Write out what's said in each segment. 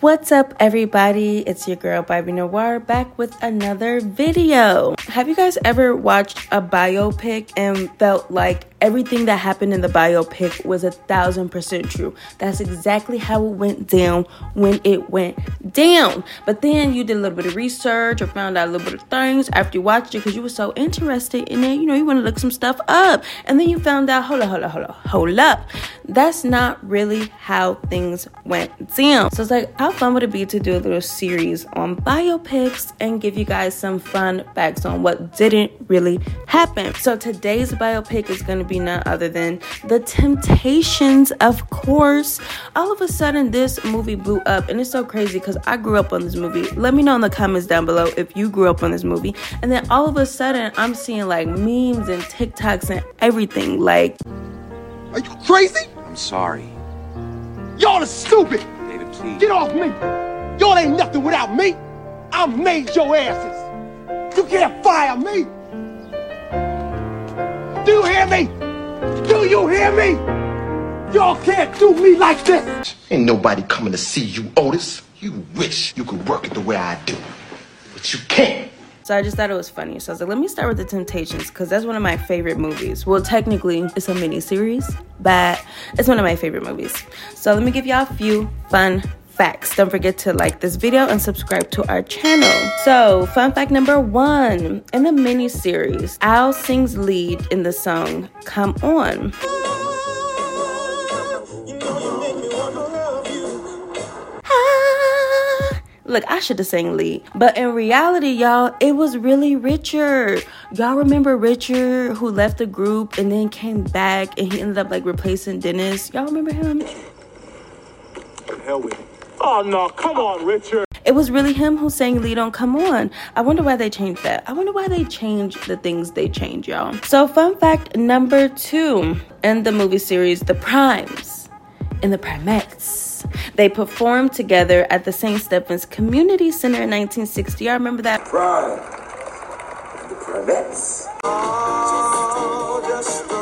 What's up, everybody? It's your girl, Barbie Noir, back with another video. Have you guys ever watched a biopic and felt like everything that happened in the biopic was a thousand percent true? That's exactly how it went down when it went down. But then you did a little bit of research or found out a little bit of things after you watched it because you were so interested in it. You know, you want to look some stuff up. And then you found out, hold up, hold up, hold up, hold up. That's not really how things went down. So it's like, how fun would it be to do a little series on biopics and give you guys some fun facts on what didn't really happen? So today's biopic is going to be none other than The Temptations, of course. All of a sudden, this movie blew up, and it's so crazy because I grew up on this movie. Let me know in the comments down below if you grew up on this movie. And then all of a sudden, I'm seeing like memes and TikToks and everything. Like, are you crazy? I'm sorry. Y'all are stupid. David. Get off me! Y'all ain't nothing without me! I made your asses! You can't fire me! Do you hear me? Do you hear me? Y'all can't do me like this! Ain't nobody coming to see you, Otis. You wish you could work it the way I do, but you can't. So I just thought it was funny. So I was like, let me start with The Temptations because that's one of my favorite movies. Well, technically, it's a mini series, but it's one of my favorite movies. So let me give y'all a few fun facts. Don't forget to like this video and subscribe to our channel. So, fun fact number one in the mini series, Al sings lead in the song Come On. Ah, look, I should have sang lead. But in reality, y'all, it was really Richard. Y'all remember Richard who left the group and then came back and he ended up like replacing Dennis? Y'all remember him? Hell with it. Oh no, come on, Richard. It was really him who sang lead on Come On. I wonder why they changed that. I wonder why they changed the things they changed, y'all. So, fun fact number two in the movie series, The Primes, in the Primettes. They performed together at the St. Stephen's Community Center in 1960. Y'all remember that? Prime. The Primettes. Oh,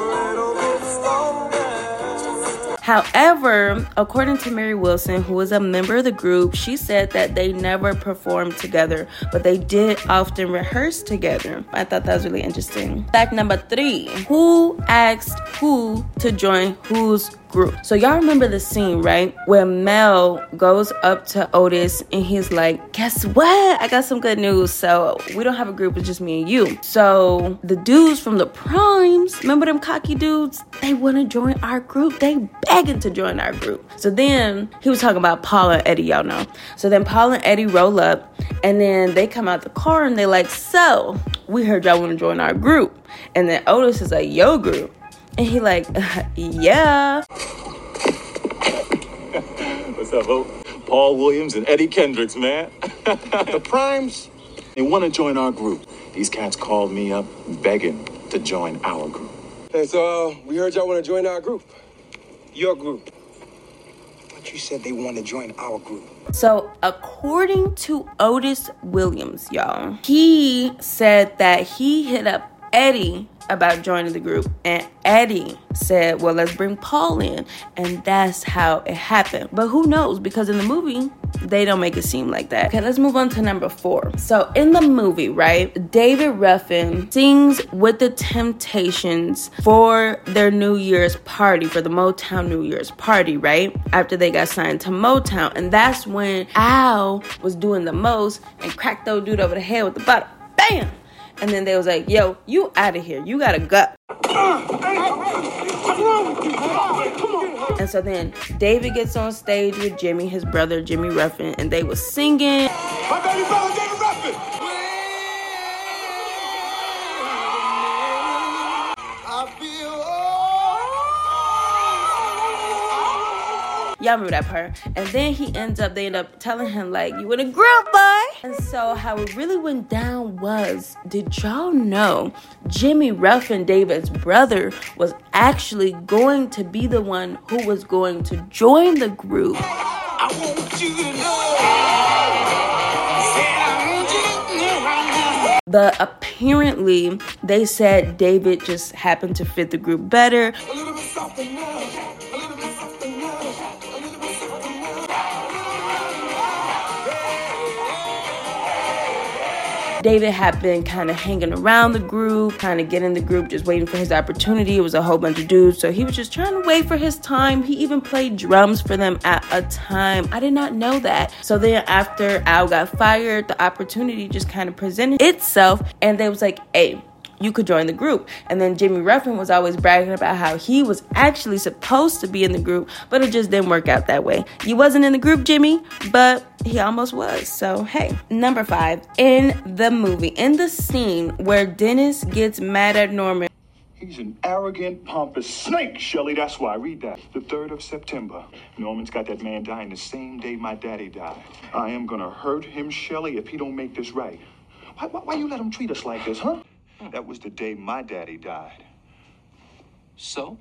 However, according to Mary Wilson, who was a member of the group, she said that they never performed together, but they did often rehearse together. I thought that was really interesting. Fact number three Who asked who to join whose So, y'all remember the scene, right? Where Mel goes up to Otis and he's like, Guess what? I got some good news. So, we don't have a group, it's just me and you. So, the dudes from the Primes, remember them cocky dudes? They want to join our group. They begging to join our group. So then he was talking about Paul and Eddie, y'all know. So then Paul and Eddie roll up and then they come out the car and they like, so we heard y'all want to join our group. And then Otis is like, yo group. And he like, yeah. What's up, Hope? Paul Williams and Eddie Kendricks, man. The primes. They want to join our group. These cats called me up begging to join our group. And so uh, we heard y'all want to join our group. Your group. But you said they want to join our group. So, according to Otis Williams, y'all, he said that he hit up Eddie about joining the group, and Eddie said, Well, let's bring Paul in. And that's how it happened. But who knows? Because in the movie, they don't make it seem like that. Okay, let's move on to number four. So, in the movie, right, David Ruffin sings with the Temptations for their New Year's party, for the Motown New Year's party, right? After they got signed to Motown. And that's when Al was doing the most and cracked the dude over the head with the bottle. Bam! And then they was like, yo, you out of here. You got a gut. And so then David gets on stage with Jimmy, his brother Jimmy Ruffin, and they was singing. My baby brother, David Ruffin. Y'all remember that part. And then he ends up, they end up telling him, like, you in a group, boy. And so how it really went down was, did y'all know Jimmy Ruffin, David's brother, was actually going to be the one who was going to join the group? I want you to know. Said I want you to know right now. But apparently, they said David just happened to fit the group better. David had been kind of hanging around the group, kind of getting the group, just waiting for his opportunity. It was a whole bunch of dudes, so he was just trying to wait for his time. He even played drums for them at a time. I did not know that. So then after Al got fired, the opportunity just kind of presented itself, and they was like, "Hey." You could join the group. And then Jimmy Ruffin was always bragging about how he was actually supposed to be in the group, but it just didn't work out that way. You wasn't in the group, Jimmy, but he almost was. So, hey. Number five, in the movie, in the scene where Dennis gets mad at Norman. He's an arrogant, pompous snake, Shelly. That's why. I Read that. The 3rd of September. Norman's got that man dying the same day my daddy died. I am gonna hurt him, Shelly, if he don't make this right. Why, why, why you let him treat us like this, huh? That was the day my daddy died. So?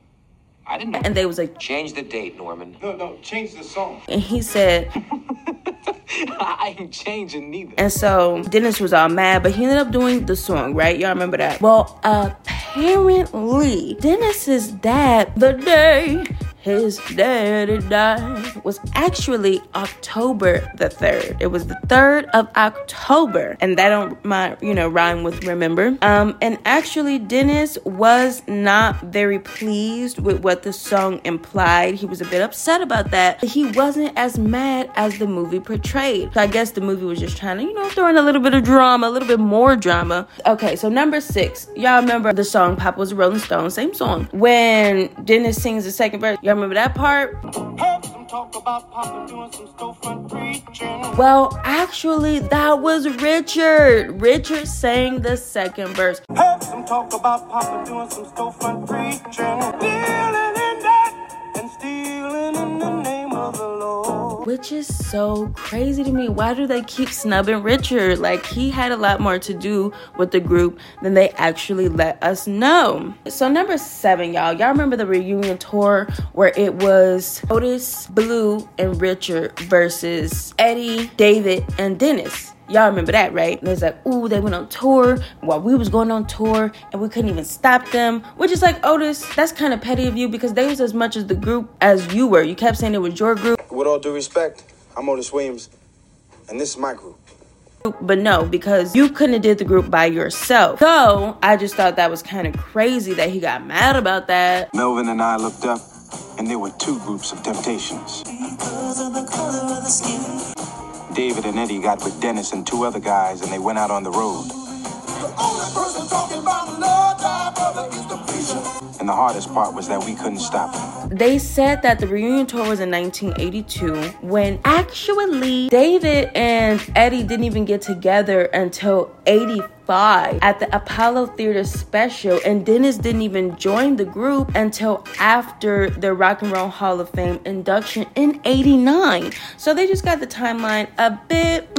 I didn't know. And they was like, Change the date, Norman. No, no, change the song. and he said, I ain't changing neither. and so Dennis was all mad, but he ended up doing the song, right? Y'all remember that? Well, apparently, Dennis's dad, the day his daddy died, was actually October the 3rd. It was the 3rd of October, and that don't my, you know, rhyme with remember. Um, and actually, Dennis was not very pleased with what the song implied. He was a bit upset about that. He wasn't as mad as the movie portrayed. So I guess the movie was just trying to, you know, throw in a little bit of drama, a little bit more drama. Okay, so number six, y'all remember the song Papa was Rolling Stone, same song. When Dennis sings the second verse, y'all remember that part? Heard some talk about Papa doing some storefront preaching. Well, actually, that was Richard. Richard sang the second verse. Heard some talk about Papa doing some storefront preaching. Which is so crazy to me. Why do they keep snubbing Richard? Like, he had a lot more to do with the group than they actually let us know. So, number seven, y'all. Y'all remember the reunion tour where it was Otis, Blue, and Richard versus Eddie, David, and Dennis. Y'all remember that, right? And it's like, ooh, they went on tour while we was going on tour and we couldn't even stop them. Which is like, Otis, that's kind of petty of you because they was as much as the group as you were. You kept saying it was your group. With all due respect, I'm Otis Williams, and this is my group. but no, because you couldn't have did the group by yourself. So I just thought that was kind of crazy that he got mad about that. Melvin and I looked up, and there were two groups of temptations. David and Eddie got with Dennis and two other guys, and they went out on the road. And the hardest part was that we couldn't stop them. They said that the reunion tour was in 1982 when actually David and Eddie didn't even get together until 85 at the Apollo Theater special, and Dennis didn't even join the group until after the Rock and Roll Hall of Fame induction in 89. So they just got the timeline a bit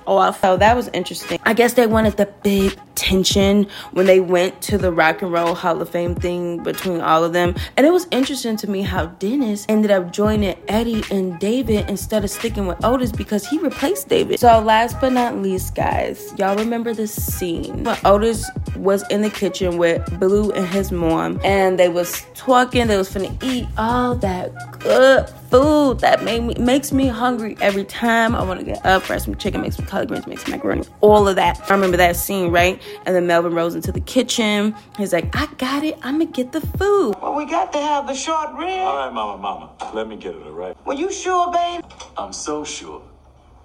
off. So that was interesting. I guess they wanted the big tension when they went to the Rock and Roll Hall of Fame thing between all of them. And it was interesting to me how Dennis ended up joining Eddie and David instead of sticking with Otis because he replaced David. So last but not least, guys, y'all remember this scene when Otis was in the kitchen with Blue and his mom and they was talking, they was finna eat all that good food that made me makes me hungry every time I want to get up, fry some chicken, make some collard greens, make some macaroni, all of that. I remember that scene, right? And then Melvin rose into the kitchen. He's like, I got it. I'm gonna get the food. Well, we got to have the short rib. All right, mama, mama. Let me get it, all right? Well, you sure, babe? I'm so sure.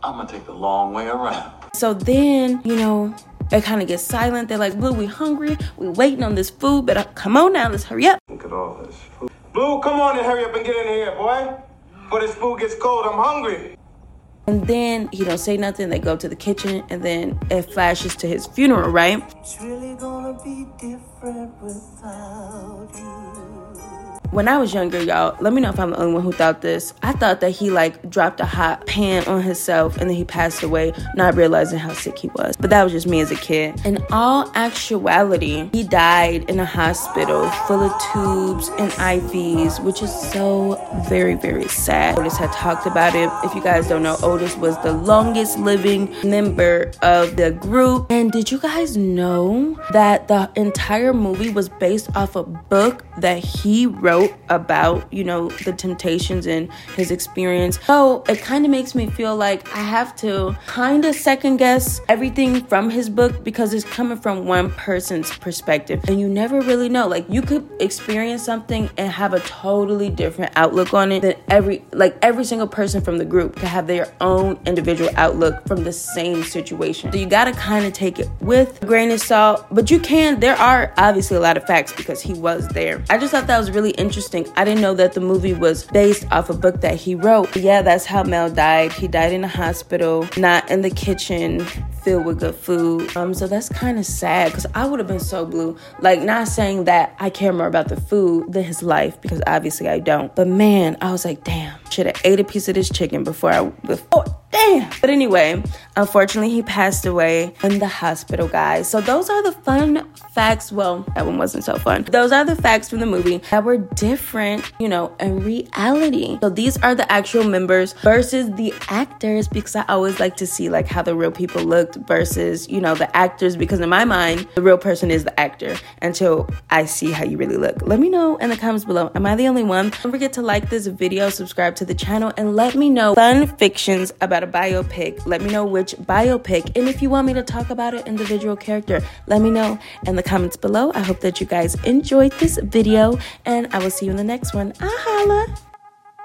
I'm gonna take the long way around. So then, you know, it kind of get silent. They're like, Blue, we hungry. We waiting on this food. Better come on now. Let's hurry up. Look at all this food. Blue, come on and hurry up and get in here, boy. Before this food gets cold, I'm hungry. And then he don't say nothing. They go to the kitchen, and then it flashes to his funeral, right? It's really gonna be different without you. When I was younger, y'all, let me know if I'm the only one who thought this. I thought that he like dropped a hot pan on himself and then he passed away, not realizing how sick he was. But that was just me as a kid. In all actuality, he died in a hospital full of tubes and IVs, which is so very, very sad. Otis had talked about it. If you guys don't know, Otis was the longest living member of the group. And did you guys know that the entire movie was based off a book that he wrote? Wrote about, you know, the temptations and his experience. So it kind of makes me feel like I have to kind of second guess everything from his book because it's coming from one person's perspective. And you never really know. Like you could experience something and have a totally different outlook on it than every like every single person from the group could have their own individual outlook from the same situation. So you gotta kind of take it with a grain of salt, but you can, there are obviously a lot of facts because he was there. I just thought that was really interesting. I didn't know that the movie was based off a book that he wrote. But yeah, that's how Mel died. He died in a hospital, not in the kitchen filled with good food. Um, so that's kind of sad because I would have been so blue. Like, not saying that I care more about the food than his life because obviously I don't. But man, I was like, damn, should have ate a piece of this chicken before I before damn. But anyway, unfortunately, he passed away in the hospital, guys. So those are the fun facts. Well, that one wasn't so fun. Those are the facts from the movie that were different, you know, in reality. So these are the actual members versus the actors because I always like to see like how the real people looked versus, you know, the actors because in my mind, the real person is the actor until I see how you really look. Let me know in the comments below. Am I the only one? Don't forget to like this video, subscribe to the channel, and let me know fun fictions about a biopic. Let me know which biopic. And if you want me to talk about an individual character, let me know in the comments below. I hope that you guys enjoyed this video, and I will see you in the next one. Ah, holla.